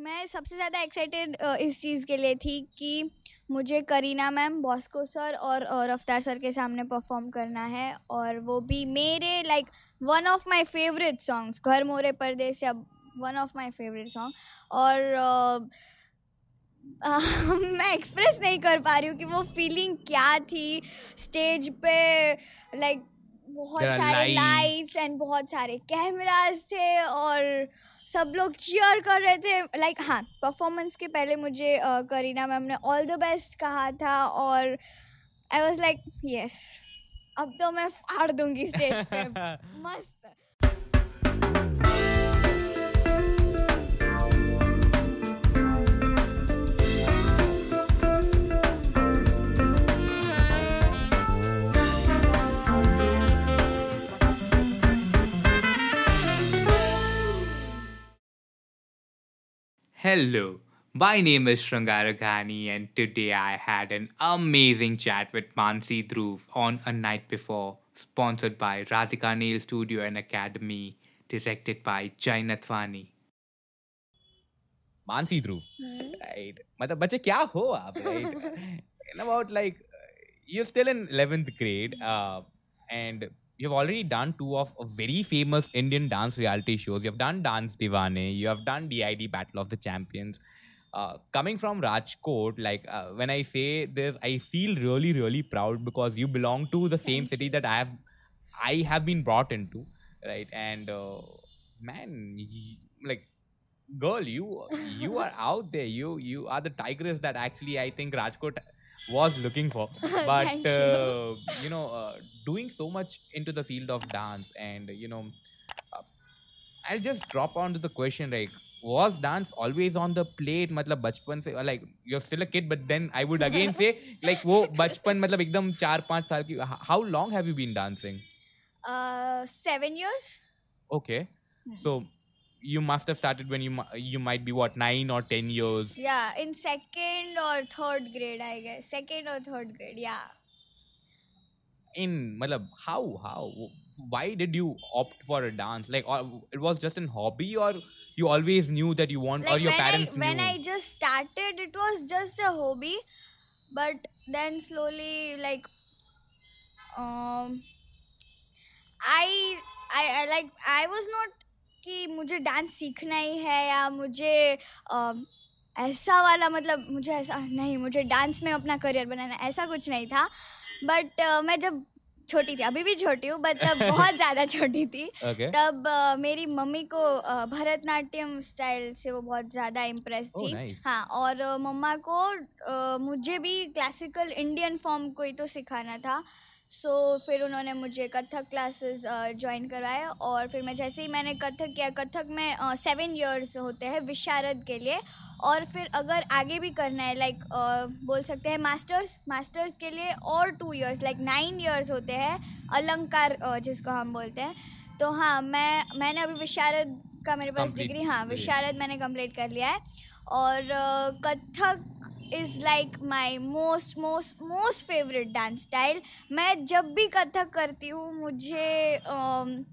मैं सबसे ज़्यादा एक्साइटेड इस चीज़ के लिए थी कि मुझे करीना मैम बॉस्को सर और रफ्तार सर के सामने परफॉर्म करना है और वो भी मेरे like one of my favourite songs घर मोरे परदेस या one of my favourite song और uh, मैं एक्सप्रेस नहीं कर पा रही हूँ कि वो फीलिंग क्या थी। स्टेज पे लाइक बहुत सारे लाइट्स एंड बहुत सारे कैमराज थे और सब लोग चीयर कर रहे थे। लाइक like, हाँ परफॉर्मेंस के पहले मुझे uh, करीना मैम ने ऑल द बेस्ट कहा था और आई वॉज़ लाइक यस अब तो मैं फाड़ दूँगी स्टेज पे। मस्त Hello, my name is Shrangaraghani, and today I had an amazing chat with Mansi Dhruv on A Night Before, sponsored by Radhika Nail Studio and Academy, directed by Jai Nathwani. Mansi Dhruv right मतलब बच्चे क्या हो आप right about like you're still in 11th grade uh, and you've already done two of very famous Indian dance reality shows. You've done Dance Divane, you have done DID Battle of the Champions. Uh, coming from Rajkot, like uh, when I say this, I feel really, really proud because you belong to the same city that I have, I have been brought into, right? And uh, man, like girl, you you are out there. You you are the tigress that actually I think Rajkot was looking for but you. Uh, you. know uh, doing so much into the field of dance and you know uh, i'll just drop onto the question like was dance always on the plate matlab bachpan se like you're still a kid but then i would again say like wo bachpan matlab ekdam 4 5 saal ki how long have you been dancing uh 7 years okay hmm. so you must have started when you you might be what nine or ten years. Yeah, in second or third grade, I guess. Second or third grade, yeah. In malab, how how why did you opt for a dance? Like, or it was just an hobby, or you always knew that you want, like or your parents I, knew? When I just started, it was just a hobby, but then slowly, like, um, I I, I like I was not कि मुझे dance सीखना ही है या मुझे आ, ऐसा वाला मतलब मुझे ऐसा नहीं मुझे डांस में अपना करियर बनाना ऐसा कुछ नहीं था बट मैं जब छोटी थी अभी भी छोटी हूँ बट तब बहुत ज़्यादा छोटी थी okay. तब uh, मेरी मम्मी को uh, भरतनाट्यम स्टाइल से वो बहुत ज़्यादा इम्प्रेस थी oh, nice. हाँ और uh, मम्मा को uh, मुझे भी क्लासिकल इंडियन फॉर्म को ही तो सिखाना था सो so, फिर उन्होंने मुझे कथक क्लासेस ज्वाइन करवाए और फिर मैं जैसे ही मैंने कथक किया कथक में सेवन uh, इयर्स होते हैं विशारद के लिए और फिर अगर आगे भी करना है लाइक uh, बोल सकते हैं मास्टर्स मास्टर्स के लिए और two years like nine years होते हैं अलंकार uh, जिसको हम बोलते हैं। तो हाँ मैं मैंने अभी विशारद का मेरे पास डिग्री हाँ विशारद मैंने कंप्लीट कर लिया है और Kathak is like my most most most favourite dance style मैं जब भी कथक करती हूँ मुझे um,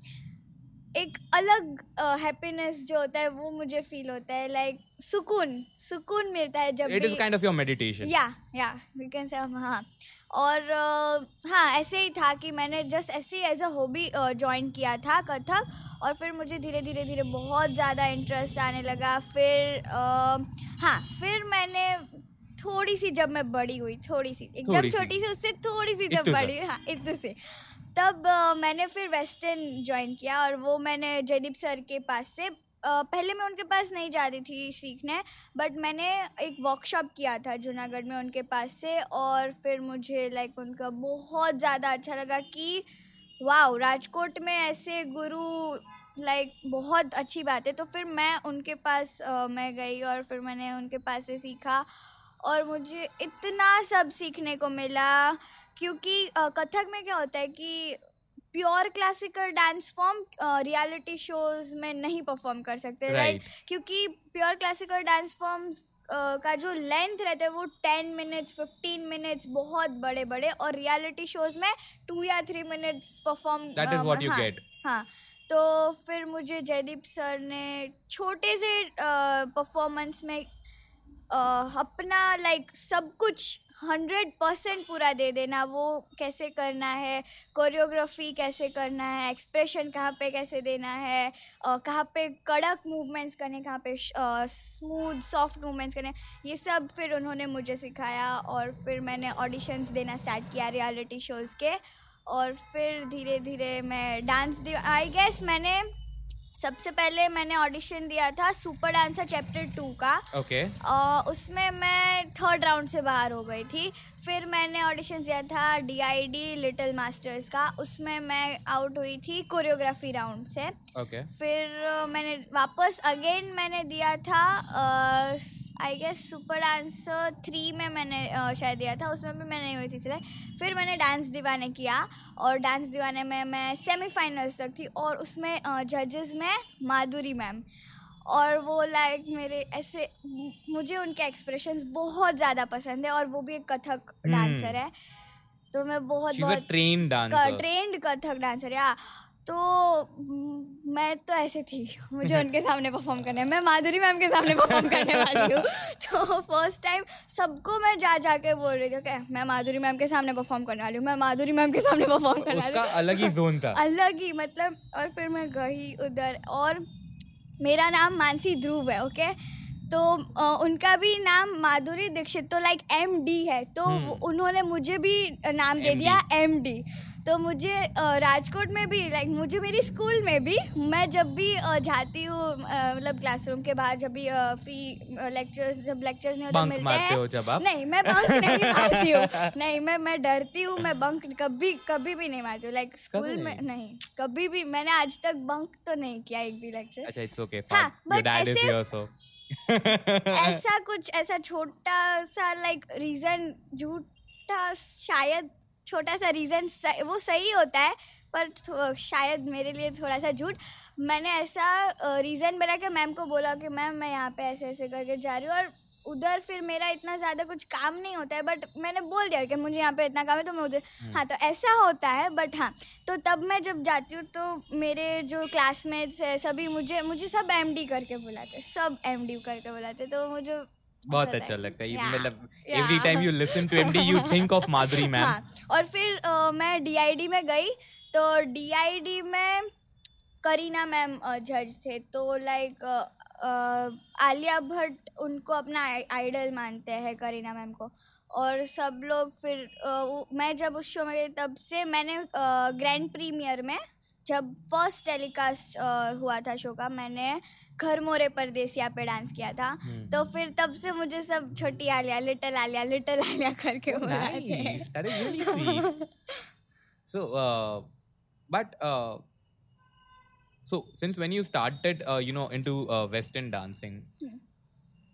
एक अलग हैप्पीनेस uh, जो होता है वो मुझे फील होता है लाइक सुकून सुकून मिलता है जब it is kind of your meditation या या वी कैन से हाँ। और uh, हाँ ऐसे ही था कि मैंने जस्ट ऐसे ही एज अ हॉबी ज्वाइन किया था कथक और फिर मुझे धीरे धीरे धीरे बहुत ज़्यादा इंटरेस्ट आने लगा। फिर uh, हाँ फिर मैंने थोड़ी सी जब मैं बड़ी हुई थोड़ी सी एकदम छोटी सी उससे थोड़ी सी जब बड़ी हुई हाँ इतने से। तब uh, मैंने फिर वेस्टर्न ज्वाइन किया और वो मैंने जयदीप सर के पास से Uh, पहले मैं उनके पास नहीं जाती थी सीखने बट मैंने एक वर्कशॉप किया था जूनागढ़ में उनके पास से और फिर मुझे लाइक उनका बहुत ज़्यादा अच्छा लगा कि वाह राजकोट में ऐसे गुरु लाइक बहुत अच्छी बात है। तो फिर मैं उनके पास uh, मैं गई और फिर मैंने उनके पास से सीखा और मुझे इतना सब सीखने को मिला क्योंकि कथक में क्या होता है कि pure classical dance form reality shows में नहीं परफॉर्म कर सकते राइट right. क्योंकि प्योर क्लासिकल डांस फॉर्म्स का जो लेंथ रहता है वो टेन मिनट्स फिफ्टीन मिनट्स बहुत बड़े बड़े और रियलिटी शोज़ में टू या थ्री मिनट्स परफॉर्म हाँ, हाँ। तो फिर मुझे जयदीप सर ने छोटे से परफॉर्मेंस में अपना लाइक सब कुछ हंड्रेड परसेंट पूरा दे देना। वो कैसे करना है? कोरियोग्राफी कैसे करना है? एक्सप्रेशन कहाँ पे कैसे देना है? कहाँ पे कड़क मूवमेंट्स करने, कहाँ पे स्मूथ सॉफ्ट मूवमेंट्स करने। ये सब फिर उन्होंने मुझे सिखाया और फिर मैंने ऑडिशंस देना स्टार्ट किया रियलिटी शोज़ के। और फिर धीरे धीरे मैं डांस आई गेस मैंने सबसे पहले मैंने ऑडिशन दिया था सुपर डांसर चैप्टर टू का ओके Okay. उसमें मैं थर्ड राउंड से बाहर हो गई थी फिर मैंने ऑडिशन दिया था डीआईडी लिटिल मास्टर्स का उसमें मैं आउट हुई थी कोरियोग्राफी राउंड से ओके Okay. फिर मैंने वापस अगेन मैंने दिया था I guess Super Dancer three में मैंने शायद दिया था उसमें भी मैं नहीं हुई थी इसलिए फिर मैंने डांस दीवाने किया और डांस दीवाने में मैं सेमीफाइनल्स तक थी और उसमें जजेस में माधुरी मैम और वो लाइक मेरे ऐसे मुझे उनके एक्सप्रेशंस बहुत ज़्यादा पसंद है और वो भी एक कथक. डांसर है तो मैं बहुत बहुत trained dancer. Trained Kathak dancer या तो मैं तो ऐसे थी। मुझे उनके सामने परफॉर्म करने मैं माधुरी मैम के सामने परफॉर्म करने वाली हूँ। तो फ़र्स्ट टाइम सबको मैं जा जा के बोल रही थी ओके मैं माधुरी मैम के सामने परफॉर्म करने वाली हूँ। मैं माधुरी मैम के सामने परफॉर्म करने वाली हूँ। अलग ही जोन था। अलग ही मतलब और फिर मैं गई उधर। और मेरा नाम मानसी ध्रुव है ओके तो अ, उनका भी नाम माधुरी दीक्षित तो लाइक एम डी है। तो हम्म। उन्होंने मुझे भी नाम दे दिया एम डी तो मुझे राजकोट में भी लाइक मुझे मेरी स्कूल में भी मैं जब भी जाती हूँ मतलब क्लासरूम के बाहर जब भी फ्री लेक्चर्स जब लेक्चर्स नहीं होते मिलते हैं जब आप? नहीं मैं बंक नहीं मारती हूँ नहीं मैं मैं डरती हूँ मैं बंक कभी कभी भी नहीं मारती हूँ लाइक स्कूल में नहीं? कभी भी मैंने आज तक बंक तो नहीं किया एक भी लेक्चर अच्छा इट्स ओके हाँ, ऐसे- ऐसा कुछ ऐसा छोटा सा लाइक रीजन झूठा शायद छोटा सा रीजन वो सही होता है पर शायद मेरे लिए थोड़ा सा झूठ। मैंने ऐसा रीज़न बना के मैम को बोला कि मैम मैं यहाँ पे ऐसे ऐसे करके जा रही हूँ और उधर फिर मेरा इतना ज़्यादा कुछ काम नहीं होता है बट मैंने बोल दिया कि मुझे यहाँ पे इतना काम है तो मैं उधर हाँ तो ऐसा होता है बट हाँ तो तब मैं जब जाती हूँ तो मेरे जो क्लासमेट्स है सभी मुझे मुझे सब एमडी करके बुलाते सब एमडी करके बुलाते तो मुझे बहुत अच्छा लगता है। मतलब every time you listen to MD you think of Madhuri ma'am और फिर अ, मैं डीआईडी में गई तो डीआईडी में करीना मैम जज थे। तो लाइक आलिया भट्ट उनको अपना आइडल मानते हैं करीना मैम को। और सब लोग फिर मैं जब उस शो में गई तब से मैंने ग्रैंड प्रीमियर में जब फ़र्स्ट टेलीकास्ट हुआ था शो का मैंने घर मोरे परदेसिया पे डांस किया था हम्म। तो फिर तब से मुझे सब छोटी आलिया लिटिल आलिया लिटिल आलिया करके बुलाते uh, but uh, so since when you started uh, you know into uh, western dancing Hmm.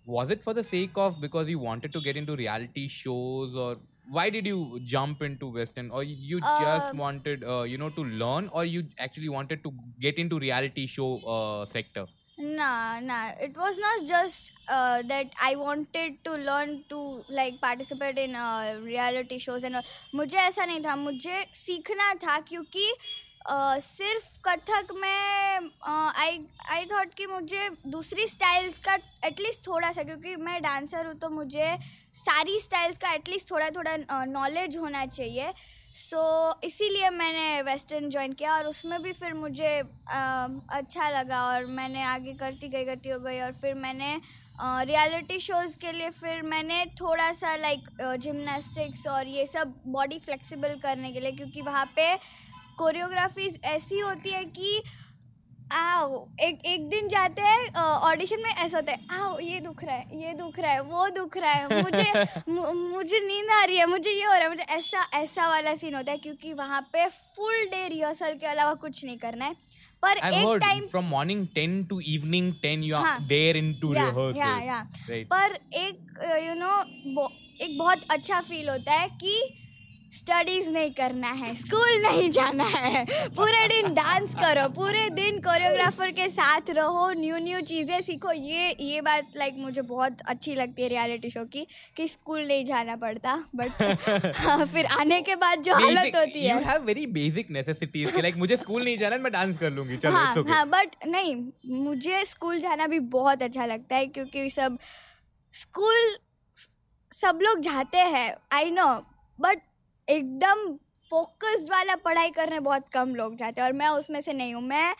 was it for the sake of because you wanted to get into reality shows or why did you jump into western or you um, just Um, wanted uh, you know to learn or you actually wanted to get into reality show uh, sector Nah, nah. It was not just uh, that I wanted to learn to like participate in uh, reality shows and all. मुझे ऐसा नहीं था मुझे सीखना था क्योंकि uh, सिर्फ़ कथक में आई आई थॉट कि मुझे दूसरी स्टाइल्स का एटलीस्ट थोड़ा सा क्योंकि मैं डांसर हूँ तो मुझे सारी स्टाइल्स का एटलीस्ट थोड़ा थोड़ा नॉलेज होना चाहिए। सो so, इसीलिए मैंने वेस्टर्न ज्वाइन किया और उसमें भी फिर मुझे अ, अच्छा लगा और मैंने आगे करती गई करती हो गई और फिर मैंने रियलिटी शोज़ के लिए फिर मैंने थोड़ा सा लाइक जिमनास्टिक्स और ये सब बॉडी फ्लेक्सिबल करने के लिए क्योंकि वहाँ पे कोरियोग्राफीज ऐसी होती है कि आओ एक एक दिन जाते हैं ऑडिशन में ऐसा होता है आओ ये दुख रहा है ये दुख रहा है वो दुख रहा है मुझे मु- मुझे नींद आ रही है मुझे ये हो रहा है मुझे ऐसा ऐसा वाला सीन होता है क्योंकि वहाँ पे फुल डे रिहर्सल के अलावा कुछ नहीं करना है। पर i've एक time from morning 10 to evening 10 you are हाँ. there into या rehearsal. या या right. पर एक यू नो know, एक बहुत अच्छा फील होता है कि स्टडीज़ नहीं करना है स्कूल नहीं जाना है। पूरे दिन डांस करो पूरे दिन कोरियोग्राफर के साथ रहो न्यू न्यू चीज़ें सीखो। ये ये बात लाइक मुझे बहुत अच्छी लगती है रियलिटी शो की कि स्कूल नहीं जाना पड़ता बट हाँ, फिर आने के बाद जो हालत होती यू है have very basic necessities like मुझे स्कूल नहीं जाना मैं डांस कर लूँगी। चलो हाँ ओके हाँ बट नहीं मुझे स्कूल जाना भी बहुत अच्छा लगता है क्योंकि सब स्कूल सब लोग जाते हैं आई नो बट एकदम फोकस वाला पढ़ाई करने बहुत कम लोग जाते हैं और मैं उसमें से नहीं हूँ। मैं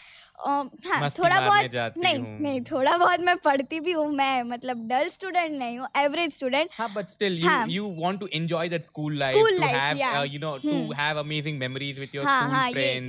हाँ थोड़ा बहुत नहीं नहीं थोड़ा बहुत मैं पढ़ती भी हूँ। मैं मतलब डल स्टूडेंट नहीं हूँ average student but still you you want to enjoy that school life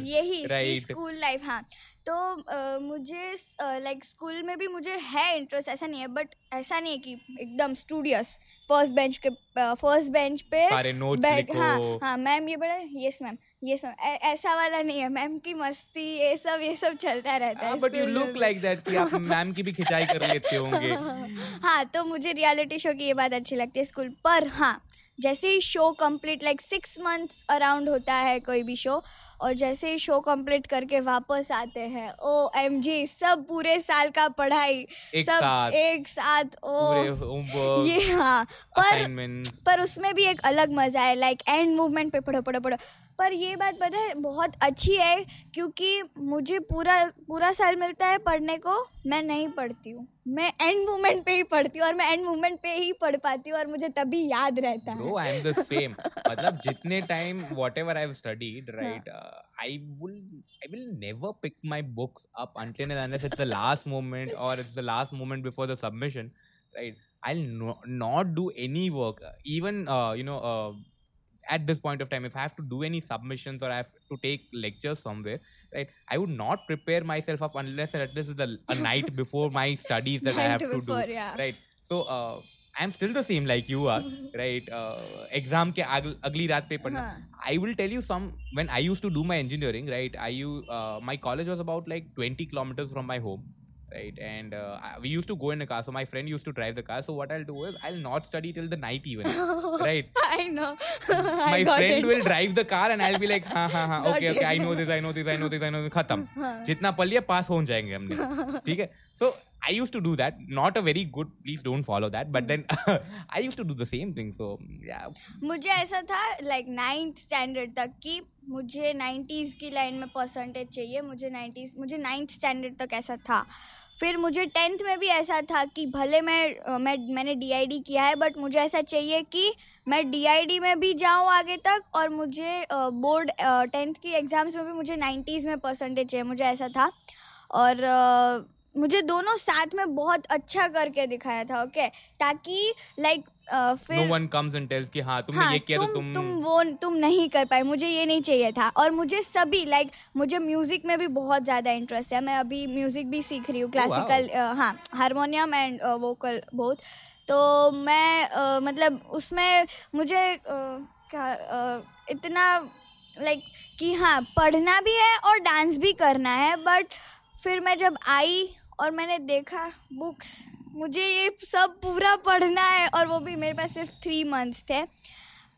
यही स्कूल लाइफ हाँ। तो अ, मुझे लाइक स्कूल में भी मुझे है इंटरेस्ट ऐसा नहीं है बट ऐसा नहीं है कि एकदम स्टूडियस फ़र्स्ट बेंच के फ़र्स्ट बेंच पे सारे बैठ लिखो. हाँ हाँ मैम ये बड़ा यस मैम यस मैम ऐसा वाला नहीं है मैम की मस्ती ये सब ये सब चलता रहता है you स्कूल में look भी। like कि आप मैम की भी खिंचाई कर लेते होंगे. हाँ तो मुझे रियलिटी शो की ये बात अच्छी लगती है स्कूल पर हाँ जैसे ही show complete like six months around होता है कोई भी शो और जैसे ही शो कंप्लीट करके वापस आते हैं ओ एम जी सब पूरे साल का पढ़ाई एक सब साथ. एक साथ ओ ये हाँ पर पर उसमें भी एक अलग मज़ा है लाइक एंड मूवमेंट पे पढ़ो पढ़ो पढ़ो पर ये बात पता है बहुत अच्छी है क्योंकि मुझे पूरा पूरा साल मिलता है पढ़ने को मैं नहीं पढ़ती हूँ मैं एंड मूवमेंट पे ही पढ़ती हूँ और मैं एंड मूवमेंट पे ही पढ़ पाती हूँ और मुझे तभी याद रहता है the मतलब जितने time whatever I've studied, हाँ। right? Uh, I will I will never pick my books up until and unless it's the last moment or it's the last moment before the submission, right? I'll no, not do any work, uh, even uh, you know. Uh, at this point of time, if I have to do any submissions or I have to take lectures somewhere, right, I would not prepare myself up unless and at least the a night before my studies that I have to do, yeah. right? So I am still the same like you are right exam के अगली रात पे पढ़ना। I will tell you some when I use to do my engineering right I you my college was about like twenty kilometres from my home right and we use to go in car so my friend use to drive the car so what I do is I not study till the night even right I know my friend will drive the car and I will like हाँ हाँ हाँ okay okay I know this I know this I know this I know this खत्म। जितना पढ़ लिया पास हो जाएँगे हमने ठीक है? सो I used to do that. Not a very good, please don't follow that, but then I used to do the same thing, so, yeah. मुझे ऐसा था लाइक नाइन्थ स्टैंडर्ड तक कि मुझे नाइन्टीज़ की लाइन में परसेंटेज चाहिए, मुझे नाइन्टीज़ मुझे नाइन्थ स्टैंडर्ड तक ऐसा था। फिर मुझे टेंथ में भी ऐसा था कि भले मैं मैं, मैंने डीआईडी किया है बट मुझे ऐसा चाहिए कि मैं डीआईडी में भी जाऊँ आगे तक और मुझे बोर्ड टेंथ की एग्ज़ाम्स में भी मुझे नाइन्टीज़ में परसेंटेज चाहिए, मुझे ऐसा था। और मुझे दोनों साथ में बहुत अच्छा करके दिखाया था ओके ताकि लाइक फिर कि हाँ तुमने हाँ ये किया तुम तो तुम तुम वो तुम नहीं कर पाए मुझे ये नहीं चाहिए था। और मुझे सभी लाइक मुझे म्यूज़िक में भी बहुत ज़्यादा इंटरेस्ट है। मैं अभी म्यूज़िक भी सीख रही हूँ क्लासिकल हाँ हारमोनियम एंड वोकल बहुत तो मैं अ, मतलब उसमें मुझे क्या इतना लाइक कि हाँ पढ़ना भी है और डांस भी करना है बट फिर मैं जब आई और मैंने देखा बुक्स मुझे ये सब पूरा पढ़ना है और वो भी मेरे पास सिर्फ़ थ्री मंथ्स थे।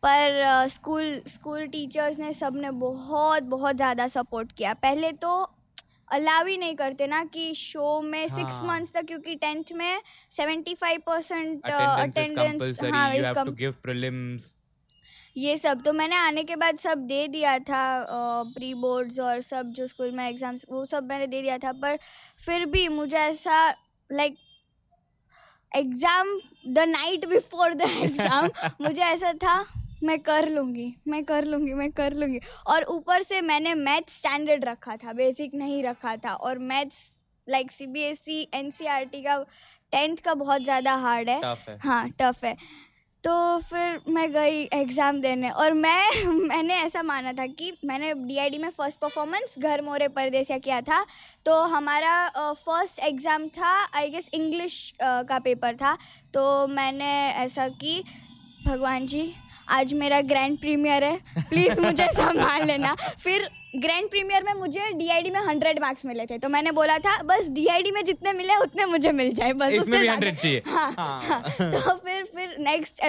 पर स्कूल स्कूल टीचर्स ने सबने बहुत बहुत ज़्यादा सपोर्ट किया। पहले तो अलाव ही नहीं करते ना कि शो में सिक्स हाँ। मंथ्स तक क्योंकि टेंथ में सेवेंटी फाइव परसेंट अटेंडेंस हाँ ये सब तो मैंने आने के बाद सब दे दिया था प्री बोर्ड्स और सब जो स्कूल में एग्ज़ाम्स वो सब मैंने दे दिया था पर फिर भी मुझे ऐसा like exam the night before the exam मुझे ऐसा था मैं कर लूँगी मैं कर लूँगी मैं कर लूँगी। और ऊपर से मैंने मैथ स्टैंडर्ड रखा था बेसिक नहीं रखा था और maths like C B S E N C R T का टेंथ का बहुत ज़्यादा हार्ड है। है। हाँ टफ है। तो फिर मैं गई एग्ज़ाम देने और मैं मैंने ऐसा माना था कि मैंने डीआईडी में फ़र्स्ट परफॉर्मेंस घर मोरे परदेसिया किया था। तो हमारा फ़र्स्ट एग्ज़ाम था आई गेस इंग्लिश का पेपर था। तो मैंने ऐसा कि भगवान जी आज मेरा ग्रैंड प्रीमियर है। प्लीज़ मुझे संभाल लेना। फिर ग्रैंड प्रीमियर में मुझे डीआईडी में हंड्रेड मार्क्स मिले थे तो मैंने बोला था बस डीआईडी में जितने मिले उतने मुझे मिल जाए बस इसमें भी ज़्यादा- 100 चाहिए। हाँ, हाँ। हाँ। तो फिर फिर नेक्स्ट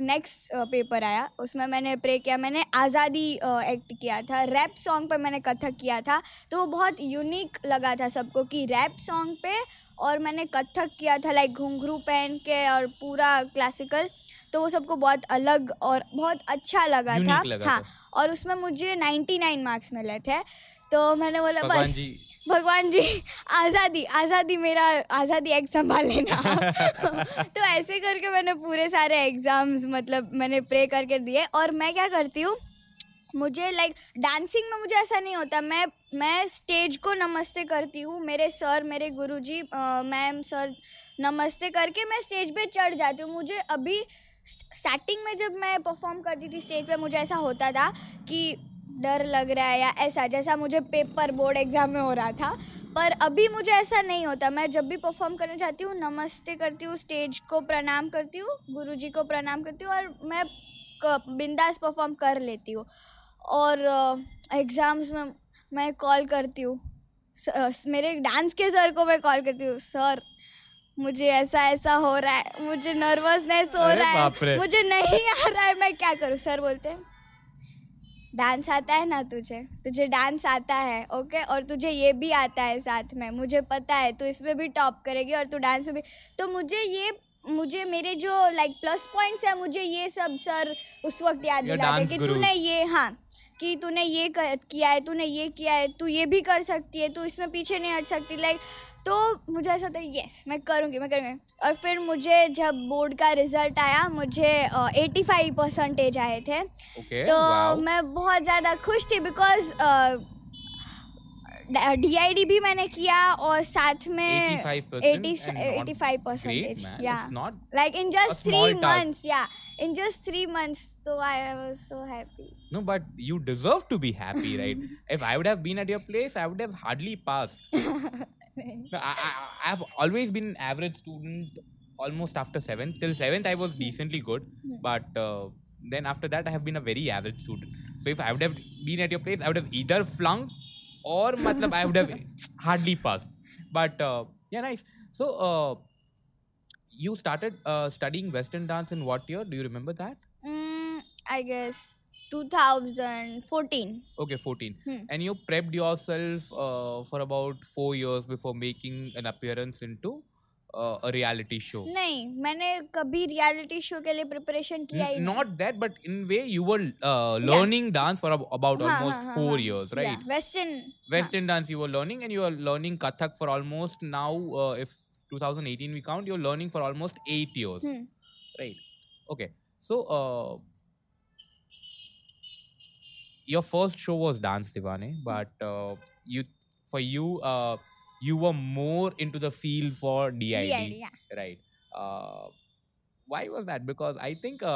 नेक्स्ट पेपर आया उसमें मैंने प्रे किया मैंने आज़ादी एक्ट किया था रैप सॉन्ग पर मैंने कथक किया था तो वो बहुत यूनिक लगा था सबको कि रैप सॉन्ग पे और मैंने कथक किया था लाइक घुंघरू पहन के और पूरा क्लासिकल तो वो सबको बहुत अलग और बहुत अच्छा लगा था। लगा हाँ। और उसमें मुझे 99 मार्क्स मिले थे। तो मैंने बोला बस भगवान जी। आज़ादी आज़ादी मेरा आज़ादी एक्ट संभाल लेना तो ऐसे करके मैंने पूरे सारे एग्ज़ाम्स मतलब मैंने प्रे करके दिए। और मैं क्या करती हूँ मुझे लाइक like, डांसिंग में मुझे ऐसा नहीं होता। मैं मैं स्टेज को नमस्ते करती हूँ। मेरे सर मेरे गुरुजी मैम सर नमस्ते करके मैं स्टेज पे चढ़ जाती हूँ। मुझे अभी स्टार्टिंग में जब मैं परफॉर्म करती थी स्टेज पे, मुझे ऐसा होता था कि डर लग रहा है या ऐसा, जैसा मुझे पेपर बोर्ड एग्ज़ाम में हो रहा था। पर अभी मुझे ऐसा नहीं होता। मैं जब भी परफॉर्म करने जाती हूँ, नमस्ते करती हूँ स्टेज को प्रणाम करती हूँ, गुरुजी को प्रणाम करती हूँ और मैं बिंदास परफॉर्म कर लेती हूँ। और एग्ज़ाम्स में मैं कॉल करती हूँ। मेरे डांस के सर को मैं कॉल करती हूँ। सर मुझे ऐसा ऐसा हो रहा है। मुझे नर्वसनेस हो रहा है। मुझे नहीं आ रहा है मैं क्या करूँ? सर बोलते हैं डांस आता है ना तुझे? तुझे डांस आता है ओके और तुझे ये भी आता है साथ में। मुझे पता है तू इसमें भी टॉप करेगी और तू डांस में भी तो मुझे ये मुझे मेरे जो लाइक प्लस पॉइंट्स है मुझे ये सब सर उस वक्त याद दिलाते कि तूने ये हाँ कि तूने ये कर, किया है तूने ये किया है तू ये भी कर सकती है तू इसमें पीछे नहीं हट सकती। लाइक तो मुझे ऐसा था यस मैं करूँगी मैं करूँगी। और फिर मुझे जब बोर्ड का रिज़ल्ट आया मुझे एटी फाइव परसेंटेज आए थे। तो मैं बहुत ज़्यादा खुश थी बिकॉज़ डीआईडी भी मैंने किया और साथ में एटी फाइव परसेंटेज या like in just three months या इन जस्ट थ्री मंथ्स तो I was so happy no but you deserve to be happy right if I would have been at your place I would have hardly passed i would have no, I, I i have always been an average student almost after 7th till 7th i was decently good Hmm. but uh, then after that i have been a very average student. So if i would have been at your place i would have either flunked or matlab, i would have hardly passed. But uh, yeah nice. So uh, you started uh, studying western dance in what year? Do you remember that? Mm, i guess 2014 Okay, 14. Hmm. And you prepped yourself uh, for about four years before making an appearance into uh, a reality show. नहीं मैंने कभी reality show के लिए preparation किया ही N- नहीं not that, but in way you were uh, learning dance for ab- about हाँ, almost हाँ, हाँ, four हाँ. years, right? Yeah, Western Western dance you were learning, and you are learning Kathak for almost now. Uh, if 2018 we count, you're learning for almost eight years, Hmm. right? Okay, so uh, your first show was Dance Divane, but uh, you for you uh, you were more into the field for DID, DID, yeah. right? Uh, why was that? Because I think uh,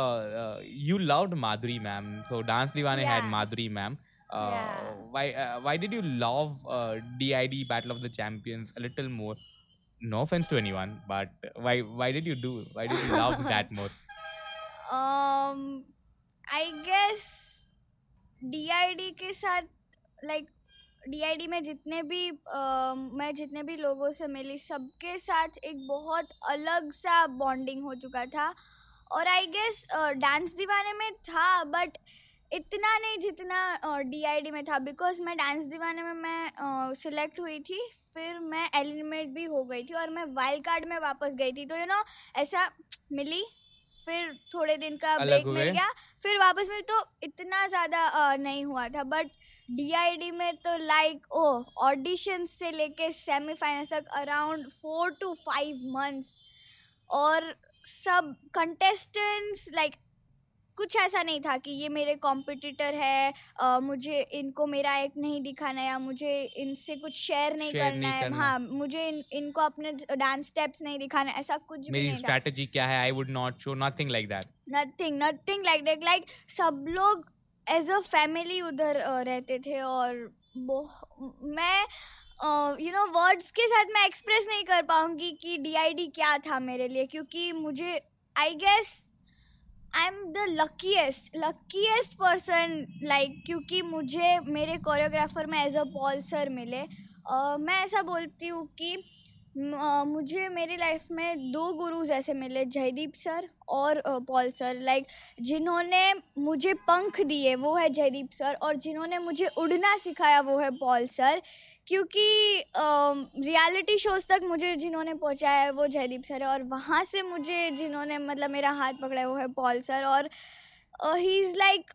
uh, you loved Madhuri ma'am, so Dance Divane had Madhuri ma'am. Uh, Yeah. Why uh, why did you love uh, DID Battle of the Champions a little more? No offense to anyone, but why why did you do? Why did you love that more? um i guess did के साथ like DID में जितने भी अ, मैं जितने भी लोगों से मिली सबके साथ एक बहुत अलग सा बॉन्डिंग हो चुका था। और आई गेस डांस दीवाने में था बट इतना नहीं जितना डीआईडी में था। बिकॉज़ मैं डांस दीवाने में मैं सिलेक्ट हुई थी फिर मैं एलिमिनेट भी हो गई थी और मैं वाइल्ड कार्ड में वापस गई थी। तो यू you नो know, ऐसा मिली फिर थोड़े दिन का ब्रेक मिल गया। फिर वापस में तो इतना ज़्यादा नहीं हुआ था। बट डीआईडी में तो लाइक ओ ऑडिशन से लेके सेमीफाइनल तक around four to five months और सब कंटेस्टेंट्स लाइक कुछ ऐसा नहीं था कि ये मेरे कॉम्पिटिटर है अ, मुझे इनको मेरा एक नहीं दिखाना या मुझे इनसे कुछ शेयर नहीं Share करना नहीं है करना। हाँ मुझे इन, इनको अपने डांस स्टेप्स नहीं दिखाना ऐसा कुछ भी मेरी था क्या है? I would not show nothing like that. Nothing nothing like that like सब लोग एज अ फैमिली उधर रहते थे और मैं यू नो वर्ड्स के साथ मैं एक्सप्रेस नहीं कर पाऊँगी कि डीआईडी क्या था मेरे लिए क्योंकि मुझे I guess I am the luckiest luckiest person like क्योंकि मुझे मेरे कोरियोग्राफर में एज अ पॉल सर मिले। अ, मैं ऐसा बोलती हूँ कि अ, मुझे मेरी लाइफ में दो गुरुज ऐसे मिले जयदीप सर और अ, पॉल सर लाइक जिन्होंने मुझे पंख दिए वो है जयदीप सर और जिन्होंने मुझे उड़ना सिखाया वो है पॉल सर क्योंकि रियलिटी शोज़ तक मुझे जिन्होंने पहुँचाया है वो जयदीप सर है और वहाँ से मुझे जिन्होंने मतलब मेरा हाथ पकड़ा है वो है पॉल सर और ही इज़ लाइक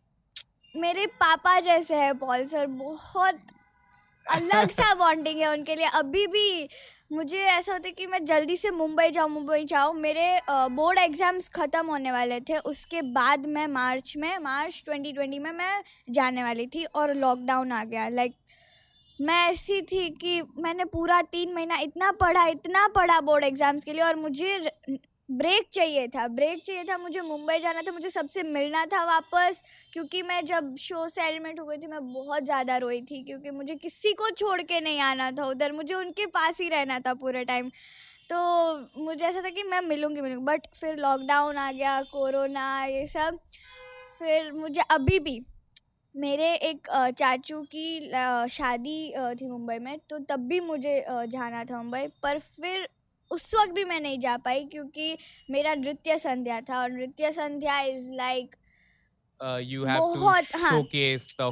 मेरे पापा जैसे है पॉल सर बहुत अलग सा बॉन्डिंग है उनके लिए। अभी भी मुझे ऐसा होता है कि मैं जल्दी से मुंबई जाऊँ मुंबई जाऊँ। मेरे बोर्ड एग्ज़ाम्स ख़त्म होने वाले थे। उसके बाद मैं मार्च में मार्च 2020 में मैं जाने वाली थी और लॉकडाउन आ गया। लाइक मैं ऐसी थी कि मैंने पूरा तीन महीना इतना पढ़ा इतना पढ़ा बोर्ड एग्ज़ाम्स के लिए और मुझे ब्रेक चाहिए था, ब्रेक चाहिए था, मुझे मुंबई जाना था, मुझे सबसे मिलना था वापस, क्योंकि मैं जब शो से एलिमेंट हो गई थी, मैं बहुत ज़्यादा रोई थी, क्योंकि मुझे किसी को छोड़ के नहीं आना था उधर, मुझे उनके पास ही रहना था पूरे टाइम। तो मुझे ऐसा था कि मैं मिलूँगी मिलूँगी बट फिर लॉकडाउन आ गया कोरोना ये सब, फिर मुझे अभी भी मेरे एक चाचू की शादी थी मुंबई में तो तब भी मुझे जाना था मुंबई पर फिर उस वक्त भी मैं नहीं जा पाई क्योंकि मेरा नृत्य संध्या था और नृत्य संध्या इज़ लाइक uh, हाँ,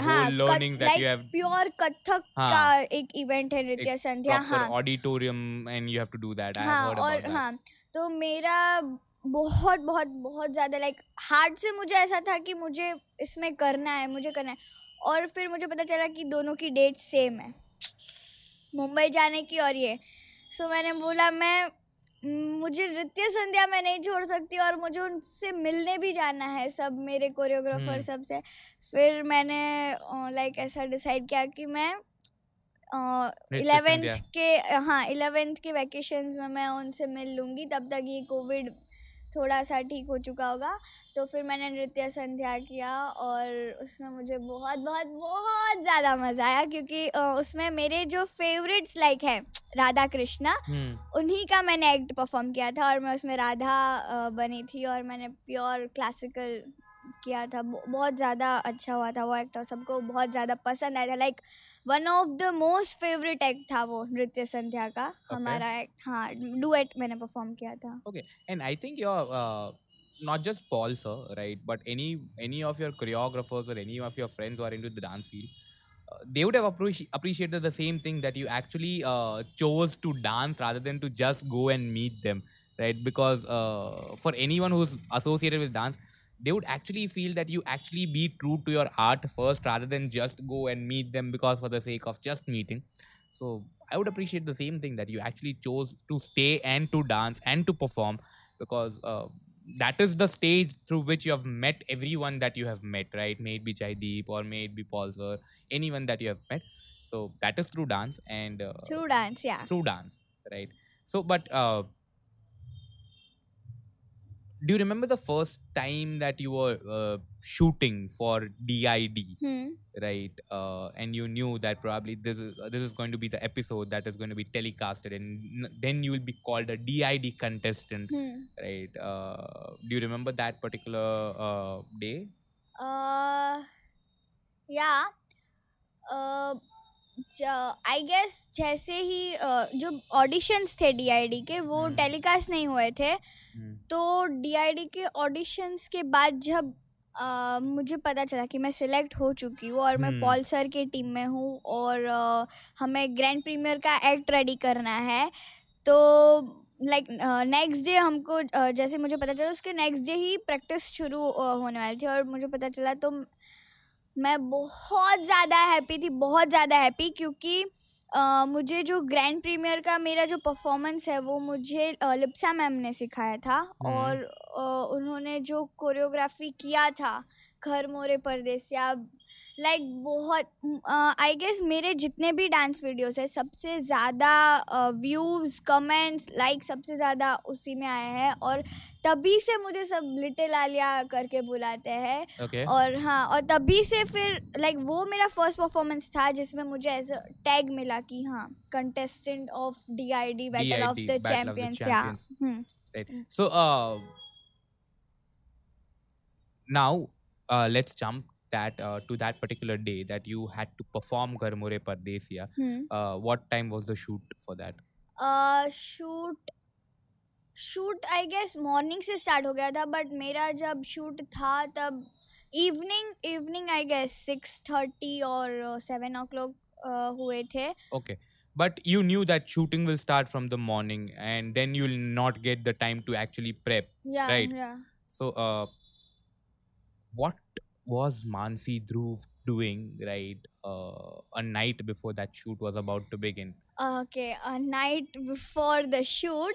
हाँ learning that you have pure Kathak हाँ, का एक इवेंट है नृत्य संध्या हाँ। auditorium and you have to do that. I have हाँ heard और हाँ तो मेरा बहुत बहुत बहुत ज़्यादा लाइक हार्ट से मुझे ऐसा था कि मुझे इसमें करना है मुझे करना है। और फिर मुझे पता चला कि दोनों की डेट सेम है। मुंबई जाने की और ये। सो so, मैंने बोला मैं मुझे नृत्य संध्या में नहीं छोड़ सकती और मुझे उनसे मिलने भी जाना है सब मेरे कोरियोग्राफर हम्म। सबसे। फिर मैंने लाइक ऐसा डिसाइड किया कि मैं इलेवेंथ के हाँ इलेवेंथ के वैकेशंस में मैं उनसे मिल लूँगी तब तक ये कोविड थोड़ा सा ठीक हो चुका होगा तो फिर मैंने नृत्य संध्या किया और उसमें मुझे बहुत बहुत बहुत ज़्यादा मज़ा आया क्योंकि उसमें मेरे जो फेवरेट्स लाइक हैं राधा कृष्णा Hmm. उन्हीं का मैंने एक्ट परफॉर्म किया था और मैं उसमें राधा बनी थी और मैंने प्योर क्लासिकल किया था बहुत ज़्यादा अच्छा हुआ था वो एक्ट और सबको बहुत ज़्यादा पसंद आया था like one of the most favourite act था वो नृत्य संध्या का okay. हमारा एक्ट हाँ डुएट मैंने परफॉर्म किया था and I think you're uh, not just Paul, sir, right? But any any of your choreographers or any of your friends who are into the dance field, uh, they would have appreci- appreciated the same thing that you actually uh, chose to dance rather than to just go and meet them, right? Because uh, for anyone who's associated with dance, they would actually feel that you actually be true to your art first rather than just go and meet them because for the sake of just meeting. So i would appreciate the same thing that you actually chose to stay and to dance and to perform because uh, that is the stage through which you have met everyone that you have met right? May it be jaideep or may it be paul sir anyone that you have met. So that is through dance and uh, through dance yeah. through dance right? So but uh, do you remember the first time that you were uh, shooting for DID? right uh, and you knew that probably this is uh, this is going to be the episode that is going to be telecasted and n- then you will be called a did contestant. Right uh, do you remember that particular uh, day? या आई guess जैसे ही जो auditions थे DID के वो हम्म। Telecast नहीं हुए थे Hmm. तो डीआईडी के ऑडिशंस के बाद जब मुझे पता चला कि मैं सिलेक्ट हो चुकी हूँ और मैं हम्म। पॉल सर के टीम में हूँ और हमें ग्रैंड प्रीमियर का एक्ट रेडी करना है तो लाइक नेक्स्ट डे हमको अ, जैसे मुझे पता चला उसके नेक्स्ट डे ही प्रैक्टिस शुरू होने वाली थी और मुझे पता चला तो मैं बहुत ज़्यादा हैप्पी थी बहुत ज़्यादा हैप्पी क्योंकि Uh, मुझे जो ग्रैंड प्रीमियर का मेरा जो परफॉर्मेंस है वो मुझे लिप्सा मैम ने सिखाया था हम्म। और uh, उन्होंने जो कोरियोग्राफी किया था घर मोरे परदेसिया लाइक बहुत आई गेस मेरे जितने भी डांस वीडियोस है सबसे ज़्यादा व्यूज़ कमेंट्स लाइक सबसे ज़्यादा उसी में आए हैं और तभी से मुझे सब लिटिल आलिया करके बुलाते हैं। Okay. और हाँ और तभी से फिर लाइक like, वो मेरा फ़र्स्ट परफॉर्मेंस था जिसमें मुझे एज अ टैग मिला कि हाँ contestant of D I D battle of the champions yeah. Hmm, right. So uh, now uh, let's jump that uh, to that particular day that you had to perform Garmore Pardesia. Hmm Uh, what time was the shoot for that? Shoot shoot I guess morning से start हो गया था but मेरा जब shoot था तब evening evening I guess six thirty और seven ओ clock हुए थे Okay. But you knew that shooting will start from the morning and then you'll not get the time to actually prep. या Right. या So, uh, what was Mansi Dhruv doing, right, uh, a night before that shoot was about to begin okay a night before the shoot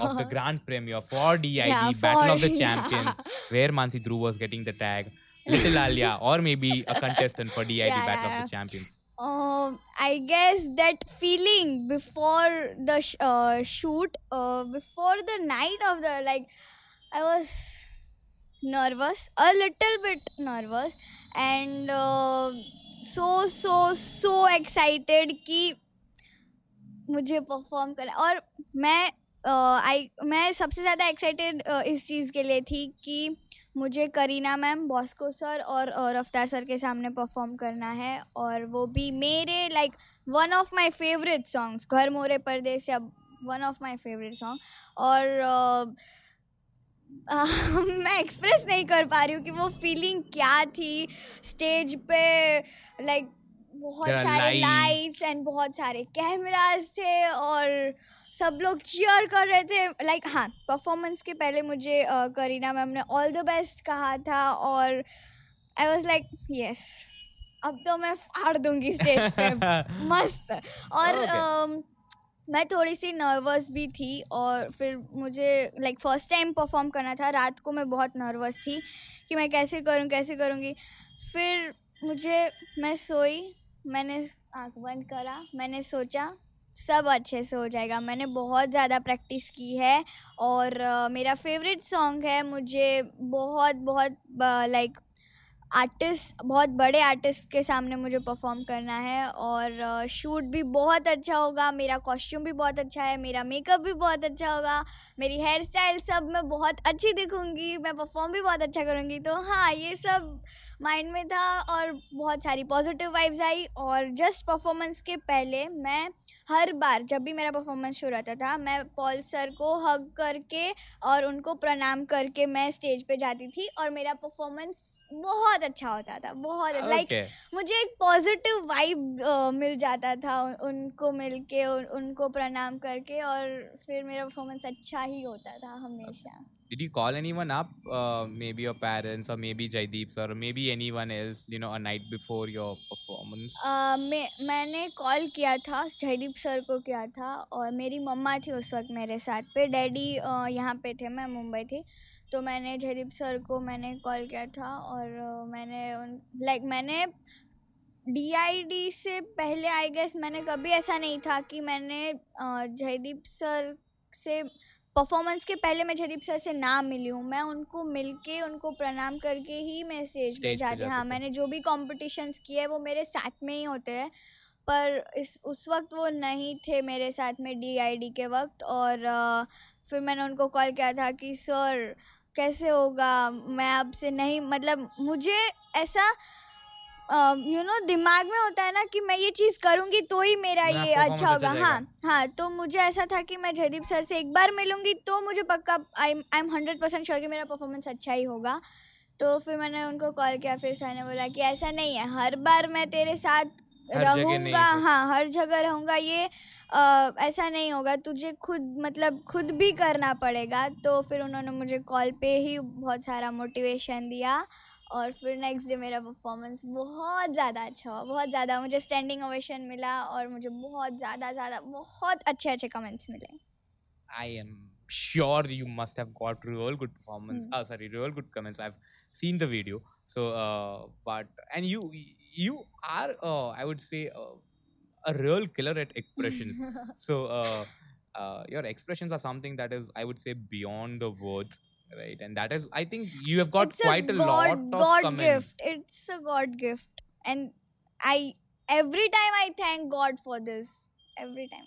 of the grand premiere for DID, Yeah, Battle of the Champions, where Mansi Dhruv was getting the tag, Little Alia, or maybe a contestant for DID, Yeah, Battle yeah, of yeah. the Champions. um, I guess that feeling before the sh- uh, shoot, uh, before the night of the like, I was nervous, a little bit nervous, and uh, so so so excited कि मुझे perform करना और मैं आई मैं सबसे ज़्यादा excited इस चीज़ के लिए थी कि मुझे करीना मैम बॉस्को सर और रफ्तार सर के सामने परफॉर्म करना है और वो भी मेरे like one of my favourite songs घर मोरे परदेस या one of my favourite song और अ, मैं एक्सप्रेस नहीं कर पा रही हूँ कि वो फीलिंग क्या थी। स्टेज पे लाइक बहुत सारे लाइट्स एंड बहुत सारे कैमराज थे और सब लोग चीयर कर रहे थे। लाइक like, हाँ परफॉर्मेंस के पहले मुझे अ, करीना मैम ने ऑल द बेस्ट कहा था और आई वॉज़ लाइक यस अब तो मैं फाड़ दूँगी स्टेज पे। मस्त। और Okay. अम, मैं थोड़ी सी नर्वस भी थी और फिर मुझे लाइक फ़र्स्ट टाइम परफॉर्म करना था। रात को मैं बहुत नर्वस थी कि मैं कैसे करूँ कैसे करूँगी। फिर मुझे मैं सोई मैंने आँख बंद करा मैंने सोचा सब अच्छे से हो जाएगा। मैंने बहुत ज़्यादा प्रैक्टिस की है और अ, मेरा फेवरेट सॉन्ग है। मुझे बहुत बहुत लाइक आर्टिस्ट, बहुत बड़े आर्टिस्ट के सामने मुझे परफॉर्म करना है और शूट भी बहुत अच्छा होगा, मेरा कॉस्ट्यूम भी बहुत अच्छा है, मेरा मेकअप भी बहुत अच्छा होगा, मेरी हेयर स्टाइल सब मैं बहुत अच्छी दिखूँगी, मैं परफॉर्म भी बहुत अच्छा करूँगी। तो हाँ ये सब माइंड में था और बहुत सारी पॉजिटिव वाइब्स आई और जस्ट परफॉर्मेंस के पहले मैं हर बार जब भी मेरा परफॉर्मेंस शुरू होता था, मैं पॉल सर को हग करके और उनको प्रणाम करके मैं स्टेज पे जाती थी और मेरा परफॉर्मेंस बहुत अच्छा होता था बहुत लाइक okay. मुझे एक पॉजिटिव वाइब मिल जाता था उन, उनको मिल के उन, उनको प्रणाम करके और फिर मेरा परफॉर्मेंस अच्छा ही होता था हमेशा Did you call anyone up? Uh, maybe your parents, or maybe Jaideep sir, or maybe anyone else, you know, a night before your performance? अ, मैं मैंने कॉल किया था जयदीप सर को किया था और मेरी मम्मा थी उस वक्त मेरे साथ पे डैडी अ, यहाँ पे थे मैं मुंबई थी तो मैंने जयदीप सर को मैंने कॉल किया था और मैंने उन लाइक मैंने डीआईडी से पहले आई गेस मैंने कभी ऐसा नहीं था कि मैंने जयदीप सर से परफॉर्मेंस के पहले मैं जयदीप सर से ना मिली हूँ। मैं उनको मिल के उनको प्रणाम करके ही मैं स्टेज पे Stage पे जाती हाँ। मैंने जो भी कॉम्पिटिशन्स किए वो मेरे साथ में ही होते हैं। पर इस उस वक्त वो नहीं थे मेरे साथ में डीआईडी के वक्त और अ, फिर मैंने उनको कॉल किया था कि सर कैसे होगा? मैं आपसे नहीं मतलब मुझे ऐसा यू नो दिमाग में होता है ना कि मैं ये चीज़ करूँगी तो ही मेरा ये अच्छा होगा। हाँ हाँ तो मुझे ऐसा था कि मैं जयदीप सर से एक बार मिलूँगी तो मुझे पक्का I I am hundred percent sure कि मेरा परफॉर्मेंस अच्छा ही होगा। तो फिर मैंने उनको कॉल किया फिर सर ने बोला कि ऐसा नहीं है हर बार मैं तेरे साथ रहूँगा हाँ हर जगह रहूँगा ये अ, ऐसा नहीं होगा तुझे खुद मतलब खुद भी करना पड़ेगा तो फिर उन्होंने मुझे कॉल पे ही बहुत सारा मोटिवेशन दिया और फिर नेक्स्ट डे मेरा परफॉर्मेंस बहुत ज़्यादा अच्छा हुआ बहुत ज़्यादा मुझे स्टैंडिंग ओवेशन मिला और मुझे बहुत ज़्यादा ज़्यादा बहुत अच्छे अच्छे कमेंट्स मिले I am sure must have got real good performance. Hmm. Uh, sorry, real good comments. I've seen the video. So, uh, but and you are uh, I would say uh, a real killer at expressions. so, uh, uh, your expressions are something that is I would say beyond the words, right? And that is I think you have got it's quite a, god, lot of god comments. gift it's a god gift and i every time i thank god for this every time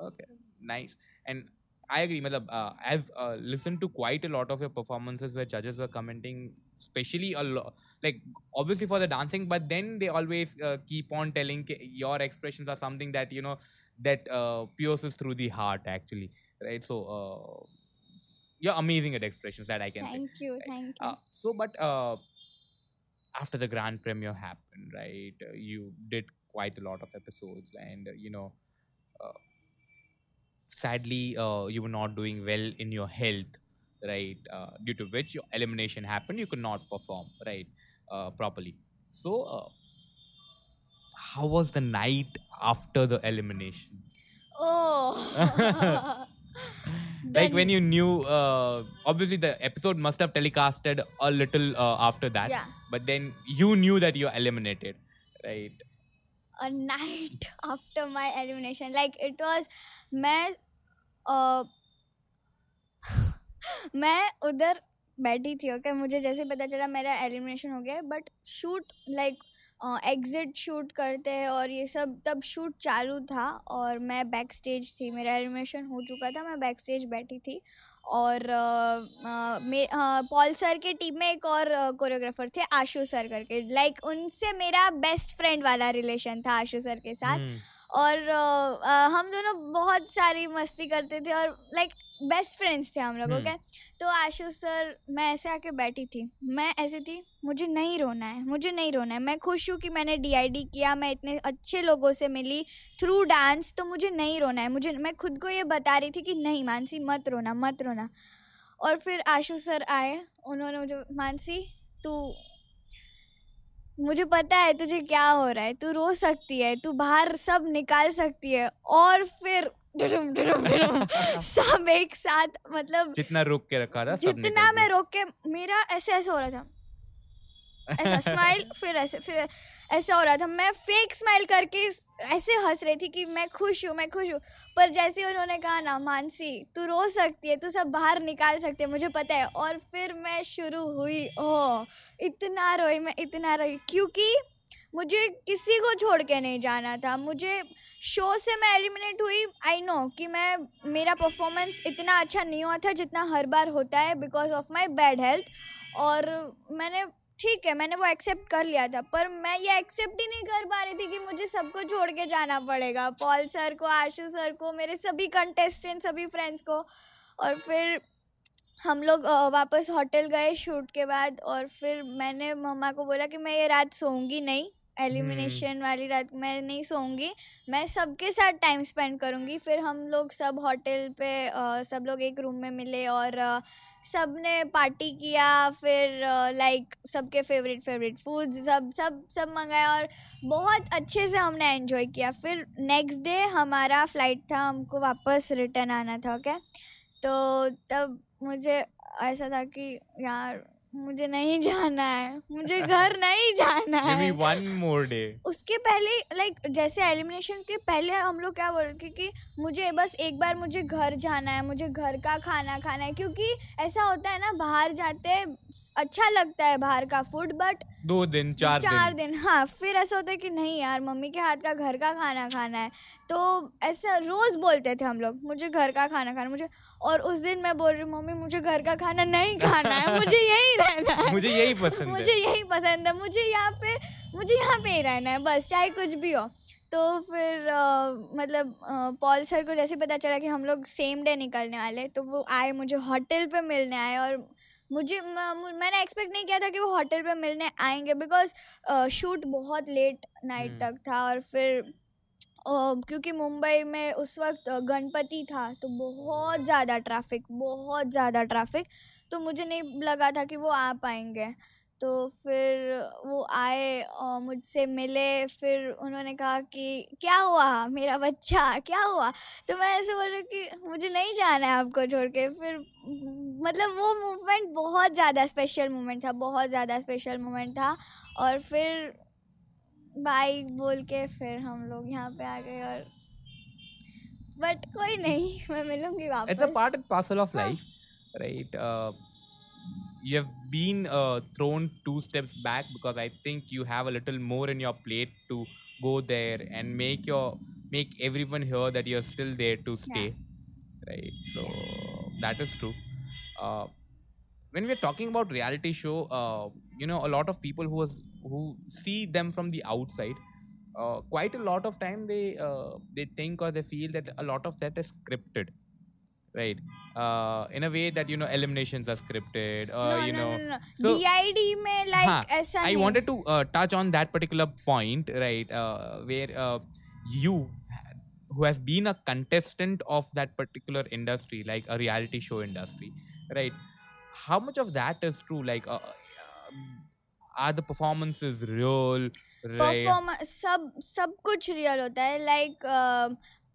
Okay, nice. And I agree. Matlab, uh, I've uh, listened to quite a lot of your performances where judges were commenting, especially a lot, like obviously for the dancing, but then they always uh, keep on telling your expressions are something that you know that uh, pierces through the heart, actually, right? So uh, you're amazing at expressions that I can say. Thank you, right. thank you. Uh, so, but uh, after the grand premiere happened, right? Uh, you did quite a lot of episodes, and uh, you know, uh, sadly, uh, you were not doing well in your health, right? Uh, due to which your elimination happened. You could not perform, right, properly. So, uh, how was the night after the elimination? oh. like when Then- you knew uh, obviously the episode must have telecasted a little uh, after that Yeah. but then you knew that you're eliminated right a night after my elimination like it was मैं uh, मैं उधर बैठी थी okay मुझे जैसे पता चला मेरा एलिमिनेशन हो गया but shoot like exit shoot करते हैं और ये सब, तब शूट चालू था और मैं बैक स्टेज थी, मेरा एलिमिनेशन हो चुका था, मैं बैक स्टेज बैठी थी और पॉल सर के टीम में एक और कोरियोग्राफर थे आशु सर करके। लाइक उनसे मेरा बेस्ट फ्रेंड वाला रिलेशन था आशु सर के साथ। Hmm. और अ, हम दोनों बहुत सारी मस्ती करते थे और लाइक बेस्ट फ्रेंड्स थे हम लोग हम्म। ओके तो आशु सर मैं ऐसे आके बैठी थी। मैं ऐसी थी मुझे नहीं रोना है मुझे नहीं रोना है। मैं खुश हूँ कि मैंने डीआईडी किया मैं इतने अच्छे लोगों से मिली। थ्रू डांस तो मुझे नहीं रोना है। मुझे मैं खुद को ये बता रही थी कि नहीं मानसी मत रोना मत रोना। और फिर आशु सर आए उन्होंने मुझे मानसी तू मुझे पता है तुझे क्या हो रहा है तू रो सकती है तू बाहर सब निकाल सकती है और फिर दुरुम, दुरुम, दुरुम, सब एक साथ मतलब जितना रोक के रखा था जितना मैं रोक के मेरा ऐसे ऐसे हो रहा था। ऐसा स्माइल फिर ऐसे फिर ऐसा हो रहा था। मैं फेक स्माइल करके ऐसे हंस रही थी कि मैं खुश हूँ मैं खुश हूँ। पर जैसे उन्होंने कहा ना मानसी तू रो सकती है तू सब बाहर निकाल सकती है मुझे पता है। और फिर मैं शुरू हुई। ओह इतना रोई मैं इतना रोई। क्योंकि मुझे किसी को छोड़ के नहीं जाना था। मुझे शो से मैं एलिमिनेट हुई। आई नो कि मैं मेरा परफॉर्मेंस इतना अच्छा नहीं हुआ था जितना हर बार होता है because of my bad health और मैंने ठीक है, मैंने वो एक्सेप्ट कर लिया था, पर मैं ये एक्सेप्ट ही नहीं कर पा रही थी कि मुझे सबको छोड़ के जाना पड़ेगा। पॉल सर को आशु सर को, मेरे सभी कंटेस्टेंट सभी फ्रेंड्स को। और फिर हम लोग वापस होटल गए शूट के बाद और फिर मैंने मम्मा को बोला कि मैं ये रात सोऊँगी नहीं। एलिमिनेशन वाली रात मैं नहीं सोऊँगी। मैं सबके साथ टाइम स्पेंड करूँगी। फिर हम लोग सब होटल पे सब लोग एक रूम में मिले और सबने पार्टी किया। फिर लाइक सबके फेवरेट फेवरेट फ़ूड सब सब सब मंगाया और बहुत अच्छे से हमने एंजॉय किया। फिर नेक्स्ट डे हमारा फ़्लाइट था, हमको वापस रिटर्न आना था ओके तो तब मुझे ऐसा था कि यार मुझे नहीं जाना है। मुझे घर नहीं जाना है। वन मोर डे उसके पहले लाइक like, जैसे एलिमिनेशन के पहले हम लोग क्या बोल रहे कि मुझे बस एक बार मुझे घर जाना है मुझे घर का खाना खाना है क्योंकि ऐसा होता है ना बाहर जाते हैं अच्छा लगता है बाहर का फ़ूड बट दो दिन चार, चार दिन दिन हाँ फिर ऐसा होता है कि नहीं यार मम्मी के हाथ का घर का खाना खाना है। तो ऐसा रोज बोलते थे हम लोग मुझे घर का खाना खाना मुझे और उस दिन मैं बोल रही हूँ मम्मी मुझे घर का खाना नहीं खाना है मुझे यही रहना है। मुझे यही पसंद मुझे यही पसंद है मुझे यहाँ पे मुझे यहाँ पे ही रहना है बस चाहे कुछ भी हो। तो फिर अ, मतलब पॉल सर को जैसे पता चला कि हम लोग सेम डे निकलने वाले तो वो आए मुझे होटल पे मिलने आए और मुझे मैंने एक्सपेक्ट नहीं किया था कि वो होटल पे मिलने आएँगे बिकॉज़ शूट बहुत लेट नाइट हम्म। तक था और फिर क्योंकि मुंबई में उस वक्त गणपति था तो बहुत ज़्यादा ट्रैफ़िक बहुत ज़्यादा ट्रैफ़िक तो मुझे नहीं लगा था कि वो आ पाएँगे तो फिर वो आए और मुझसे मिले। फिर उन्होंने कहा कि क्या हुआ? मेरा बच्चा? क्या हुआ? तो मैं ऐसे बोल रही कि मुझे नहीं जाना है आपको छोड़ के। फिर मतलब वो मोमेंट बहुत ज़्यादा स्पेशल मोमेंट था बहुत ज़्यादा स्पेशल मोमेंट था। और फिर बाइक बोल के फिर हम लोग यहाँ पे आ गए और बट कोई नहीं मैं मिलूँगी वापस। parcel of हाँ. life right? Uh, you have been uh, thrown two steps back because i think you have a little more in your plate to go there and make your make everyone hear that you're still there to stay right? So that is true. Uh, when we're talking about reality show uh, you know a lot of people who was who see them from the outside uh, quite a lot of time they uh, they think or they feel that a lot of that is scripted right uh, in a way that you know eliminations are scripted or no, you no, know no, no. so- DID में like हाँ, ऐसा I नहीं wanted to uh, touch on that particular point, right? Uh, where uh, you, who has been a contestant of that particular industry, like a reality show industry, right? How much of that is true? Like, uh, uh, are the performances real? Right? Performance सब सब कुछ real होता है like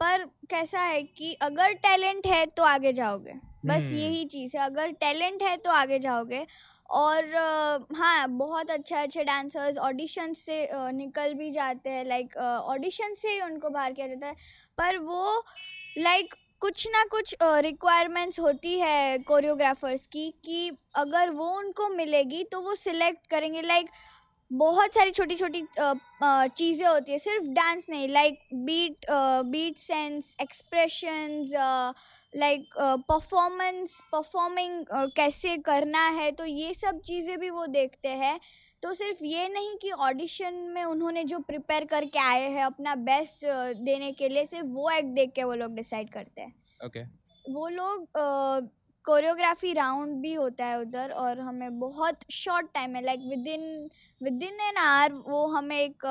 पर कैसा है कि अगर टैलेंट है तो आगे जाओगे। बस हम्म। यही चीज़ है अगर टैलेंट है तो आगे जाओगे। और अ, हाँ बहुत अच्छे अच्छे डांसर्स ऑडिशन से अ, निकल भी जाते हैं लाइक ऑडिशन से ही उनको बाहर किया जाता है। पर वो लाइक कुछ ना कुछ रिक्वायरमेंट्स होती है कोरियोग्राफर्स की कि अगर वो उनको मिलेगी तो वो सिलेक्ट करेंगे। लाइक बहुत सारी छोटी छोटी चीज़ें होती है सिर्फ़ डांस नहीं like beat beat sense expressions like performance performing कैसे करना है तो ये सब चीज़ें भी वो देखते हैं तो सिर्फ़ ये नहीं कि ऑडिशन में उन्होंने जो प्रिपेयर करके आए हैं अपना बेस्ट देने के लिए सिर्फ़ वो एक्ट देख के वो लोग डिसाइड करते हैं Okay. वो लोग कोरियोग्राफी राउंड भी होता है उधर और हमें बहुत शॉर्ट टाइम है like within within an hour वो हमें एक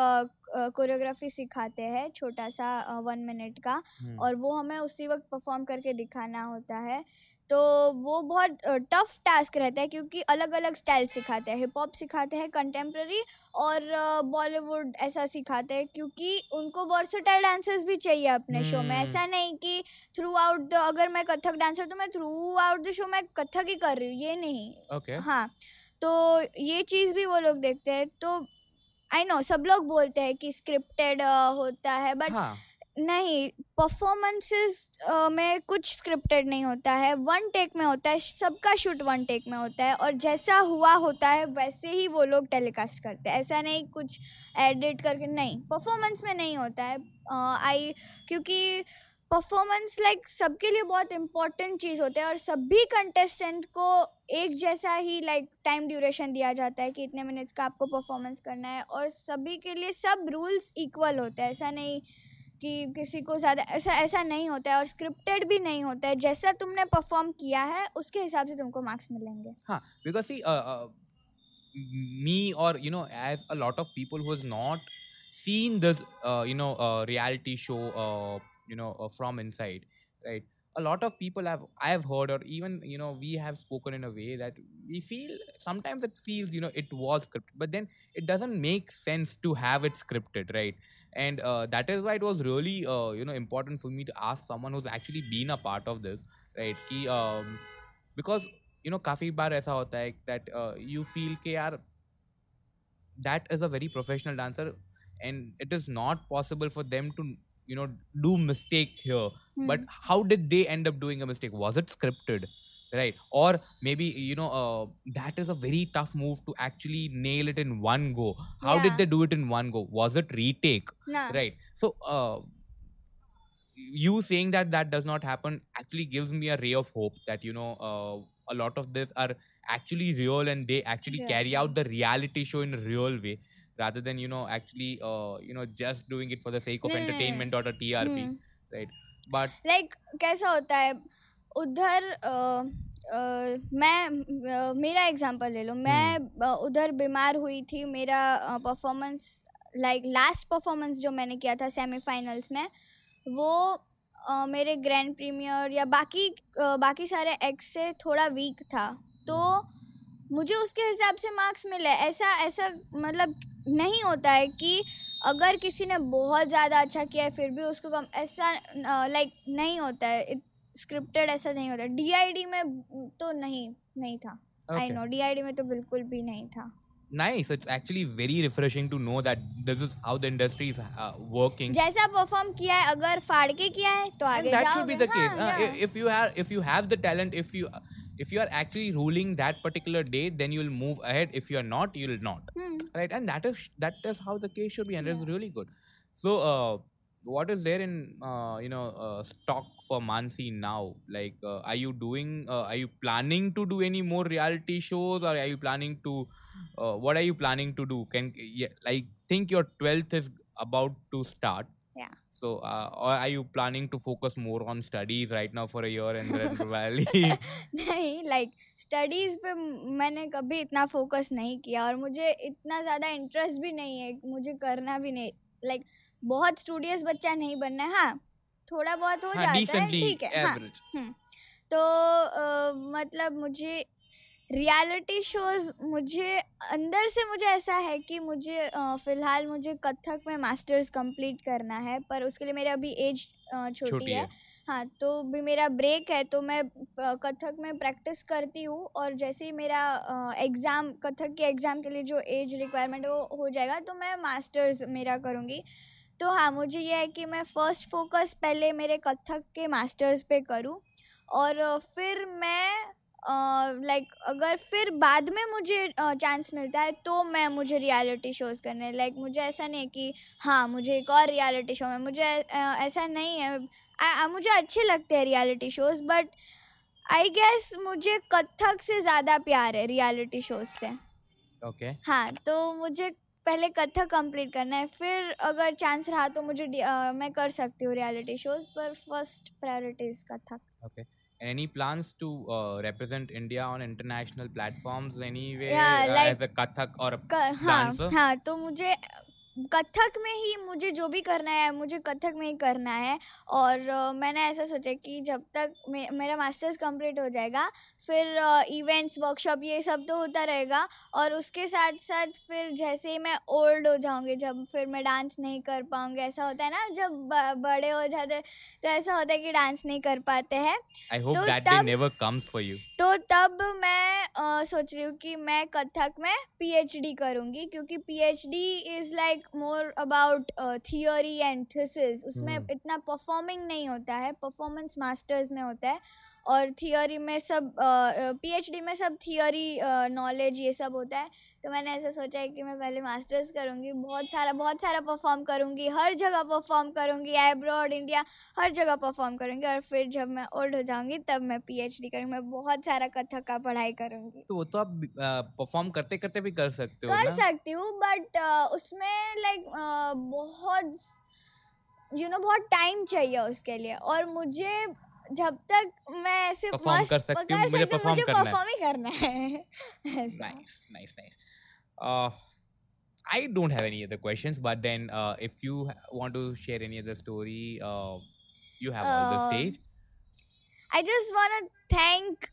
कोरियोग्राफी सिखाते हैं छोटा सा वन मिनट का Hmm. और वो हमें उसी वक्त परफॉर्म करके दिखाना होता है तो वो बहुत टफ टास्क रहता है क्योंकि अलग अलग स्टाइल सिखाते हैं हिप हॉप सिखाते हैं कंटेम्प्रेरी और बॉलीवुड ऐसा सिखाते हैं क्योंकि उनको वर्सटाइल डांसर्स भी चाहिए अपने शो में हम्म। ऐसा नहीं कि थ्रू आउट द अगर मैं कथक डांसर तो मैं थ्रू आउट द शो मैं कथक ही कर रही हूँ ये नहीं Okay. हाँ तो ये चीज़ भी वो लोग देखते हैं तो आई नो सब लोग बोलते हैं कि स्क्रिप्टेड होता है बट हाँ. नहीं परफॉर्मेंसेस में कुछ स्क्रिप्टेड नहीं होता है। वन टेक में होता है, सबका शूट वन टेक में होता है। और जैसा हुआ होता है, वैसे ही वो लोग टेलीकास्ट करते हैं। ऐसा नहीं कुछ एडिट करके, नहीं परफॉर्मेंस में नहीं होता है। आई क्योंकि परफॉर्मेंस लाइक सबके लिए बहुत इम्पोर्टेंट चीज़ होता है। और सभी कंटेस्टेंट को एक जैसा ही लाइक टाइम ड्यूरेशन दिया जाता है कि इतने मिनट्स का आपको परफॉर्मेंस करना है। और सभी के लिए सब रूल्स इक्वल होते हैं। ऐसा नहीं कि किसी को ज़्यादा ऐसा ऐसा नहीं होता है और स्क्रिप्टेड भी नहीं होता है। जैसा तुमने परफॉर्म किया है, उसके हिसाब से तुमको मार्क्स मिलेंगे। हाँ बिकॉज़ सी मी और you know as a lot of people who not seen this you know reality show you know from inside right a lot of people I have heard और even you know we have spoken in a way that we feel sometimes it feels you know it was script but then it doesn't make sense to have it scripted right And uh, that is why it was really uh, you know important for me to ask someone who's actually been a part of this, right? Ki, um, because you know काफी बार ऐसा होता है that uh, you feel कि यार that is a very professional dancer and it is not possible for them to you know do mistake here Hmm. but how did they end up doing a mistake was it scripted right or maybe you know uh, that is a very tough move to actually nail it in one go how Yeah. did they do it in one go was it retake ना right so uh, you saying that that does not happen actually gives me a ray of hope that you know uh, a lot of this are actually real and they actually Yeah. carry out the reality show in a real way rather than you know actually uh, you know just doing it for the sake of नहीं, नहीं, नहीं। entertainment or a trp hmm. right but like कैसा होता है उधर मैं मेरा example ले लो। मैं अ, उधर बीमार हुई थी मेरा परफॉर्मेंस लाइक लास्ट परफॉर्मेंस जो मैंने किया था सेमीफाइनल्स में वो अ, मेरे ग्रैंड प्रीमियर या बाकी अ, बाकी सारे एक्स से थोड़ा वीक था। तो मुझे उसके हिसाब से मार्क्स मिले। ऐसा ऐसा मतलब नहीं होता है कि अगर किसी ने बहुत ज़्यादा अच्छा किया है फिर भी उसको कम ऐसा लाइक नहीं होता है। स्क्रिप्टेड ऐसा नहीं होता डीआईडी में तो नहीं नहीं था आई नो डीआईडी में तो बिल्कुल भी नहीं था nice it's actually very refreshing to know that this is how the industry is uh, working जैसा परफॉर्म किया है अगर फाड़ के किया है तो आगे that should be the हाँ, case Uh, yeah. i- if you have if you have the talent if you if you are actually ruling that particular day then you will move ahead if you are not you will not hmm, right and that is that is how the case should be and yeah. it's really good so uh, what is there in uh, you know uh, stock for Mansi now? Like, uh, are you doing? Uh, are you planning to do any more reality shows, or are you planning to? Uh, what are you planning to do? Can yeah, like think your twelfth is about to start. Yeah. So, uh, or are you planning to focus more on studies right now for a year and then probably? नहीं like studies पे मैंने कभी इतना focus नहीं किया और मुझे इतना ज़्यादा इंटरेस्ट भी नहीं है मुझे करना भी नहीं लाइक बहुत स्टूडियस बच्चा नहीं बनना है। हाँ थोड़ा बहुत हो हाँ, जाता है ठीक है हाँ average. तो अ, मतलब मुझे रियलिटी शोज़ मुझे अंदर से मुझे ऐसा है कि मुझे फ़िलहाल मुझे कथक में मास्टर्स कंप्लीट करना है पर उसके लिए मेरे अभी एज छोटी छोटी है। है। हाँ तो भी मेरा ब्रेक है तो मैं कथक में प्रैक्टिस करती हूँ और जैसे ही मेरा एग्ज़ाम कथक के एग्ज़ाम के लिए जो एज रिक्वायरमेंट वो हो जाएगा तो मैं मास्टर्स मेरा करूँगी। तो हाँ मुझे ये है कि मैं फ़र्स्ट फोकस पहले मेरे कथक के मास्टर्स पे करूँ और फिर मैं लाइक uh, like, अगर फिर बाद में मुझे चांस uh, मिलता है तो मैं मुझे रियलिटी शोज़ करने लाइक like, मुझे ऐसा नहीं है कि हाँ मुझे एक और रियलिटी शो में मुझे अ, ऐसा नहीं है आ, आ, मुझे अच्छे लगते हैं reality shows but I guess मुझे कथक से ज़्यादा प्यार है रियलिटी शोज़ से ओके Okay. हाँ तो मुझे पहले कथक कंप्लीट करना है फिर अगर चांस रहा तो मुझे अ, मैं कर सकती हूँ रियलिटी शोज़ पर first priority is Kathak Okay. Any plans to uh, represent India on international platforms anywhere Yeah, uh, like- as a Kathak or a क- हाँ dancer? हाँ तो मुझे कथक में ही मुझे जो भी करना है मुझे कथक में ही करना है और अ, मैंने ऐसा सोचा कि जब तक मे, मेरा मास्टर्स कंप्लीट हो जाएगा फिर इवेंट्स वर्कशॉप ये सब तो होता रहेगा और उसके साथ साथ फिर जैसे ही मैं ओल्ड हो जाऊँगी जब फिर मैं डांस नहीं कर पाऊँगी ऐसा होता है ना जब बड़े हो जाते तो ऐसा होता है कि डांस नहीं कर पाते हैं तो तब- never comes for you. तो तब मैं अ, सोच रही हूँ कि मैं कथक में पीएचडी करूँगी क्योंकि PhD is like more about theory and thesis उसमें हम्म। इतना परफॉर्मिंग नहीं होता है परफॉर्मेंस मास्टर्स में होता है और थियोरी में सब पीएचडी में सब थियोरी नॉलेज ये सब होता है। तो मैंने ऐसा सोचा है कि मैं पहले मास्टर्स करूँगी बहुत सारा बहुत सारा परफॉर्म करूँगी हर जगह परफॉर्म करूँगी अब्रॉड इंडिया हर जगह परफॉर्म करूँगी और फिर जब मैं ओल्ड हो जाऊँगी तब मैं पीएचडी करूँगी मैं बहुत सारा कथक का पढ़ाई करूँगी। तो वो तो आप परफॉर्म करते करते भी कर सकते हो कर ना? सकती हूँ बट उसमें लाइक बहुत यू you नो know, बहुत टाइम चाहिए उसके लिए। और मुझे जब तक मैं ऐसे मस्त कर सकती हूँ, मुझे हूँ, करना है। परफॉर्म ही करना है uh i don't have any other questions but then uh if you ha- want to share any other story uh you have all the Uh, stage I just want to thank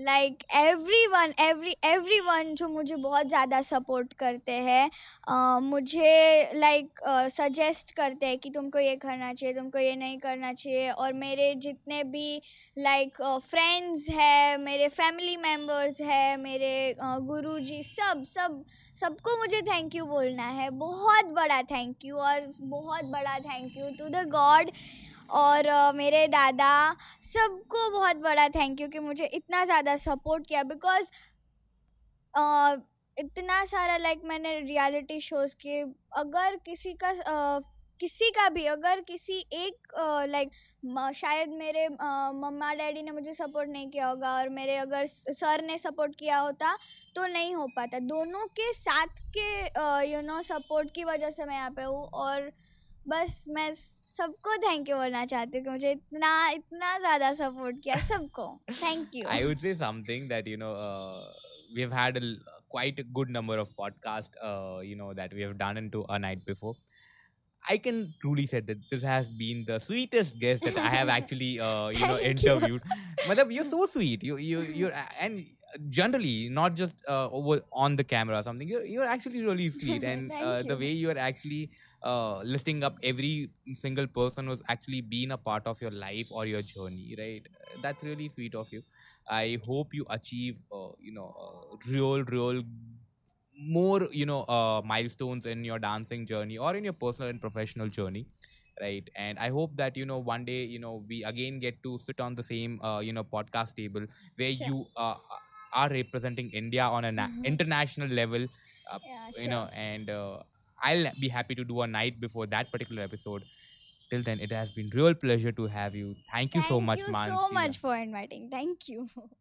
like every everyone जो मुझे बहुत ज़्यादा support करते हैं अ, मुझे like suggest करते हैं कि तुमको ये करना चाहिए तुमको ये नहीं करना चाहिए। और मेरे जितने भी लाइक फ्रेंड्स हैं मेरे फैमिली मेंबर्स हैं मेरे गुरु जी सब सब सबको मुझे थैंक यू बोलना है। बहुत बड़ा थैंक यू और बहुत बड़ा thank you to the god और मेरे दादा सबको बहुत बड़ा थैंक यू कि मुझे इतना ज़्यादा सपोर्ट किया बिकॉज़ इतना सारा लाइक मैंने रियलिटी शोज़ के अगर किसी का किसी का भी, अगर किसी एक लाइक शायद मेरे मम्मा डैडी ने मुझे सपोर्ट नहीं किया होगा और मेरे अगर सर ने सपोर्ट किया होता तो नहीं हो पाता। दोनों के साथ के यू नो सपोर्ट की वजह से मैं यहाँ पे हूँ और बस मैं सबको थैंक यू बोलना चाहती हूँ कि मुझे इतना इतना ज़्यादा सपोर्ट किया सबको thank you i would say something that you know uh, we've had a l- quite a good number of podcasts uh, you know that we have done into a night before I can truly say that this has been the sweetest guest that I have actually, uh, you know, Thank you. interviewed. Madam, you're so sweet. You, you, you're, and generally not just uh, over on the camera or something. You're, you're actually really sweet, and uh, the way you are actually uh, listing up every single person who's actually been a part of your life or your journey, right? That's really sweet of you. I hope you achieve, uh, you know, uh, real, real more you know uh, milestones in your dancing journey or in your personal and professional journey right and i hope that you know one day you know we again get to sit on the same uh, you know podcast table where Sure. you uh, are representing india on an Mhm. international level Yeah, you know and uh, i'll be happy to do a night before that particular episode till then, it has been real pleasure to have you. Thank you so much, Man. Thank you Mansi. so much for inviting. Thank you.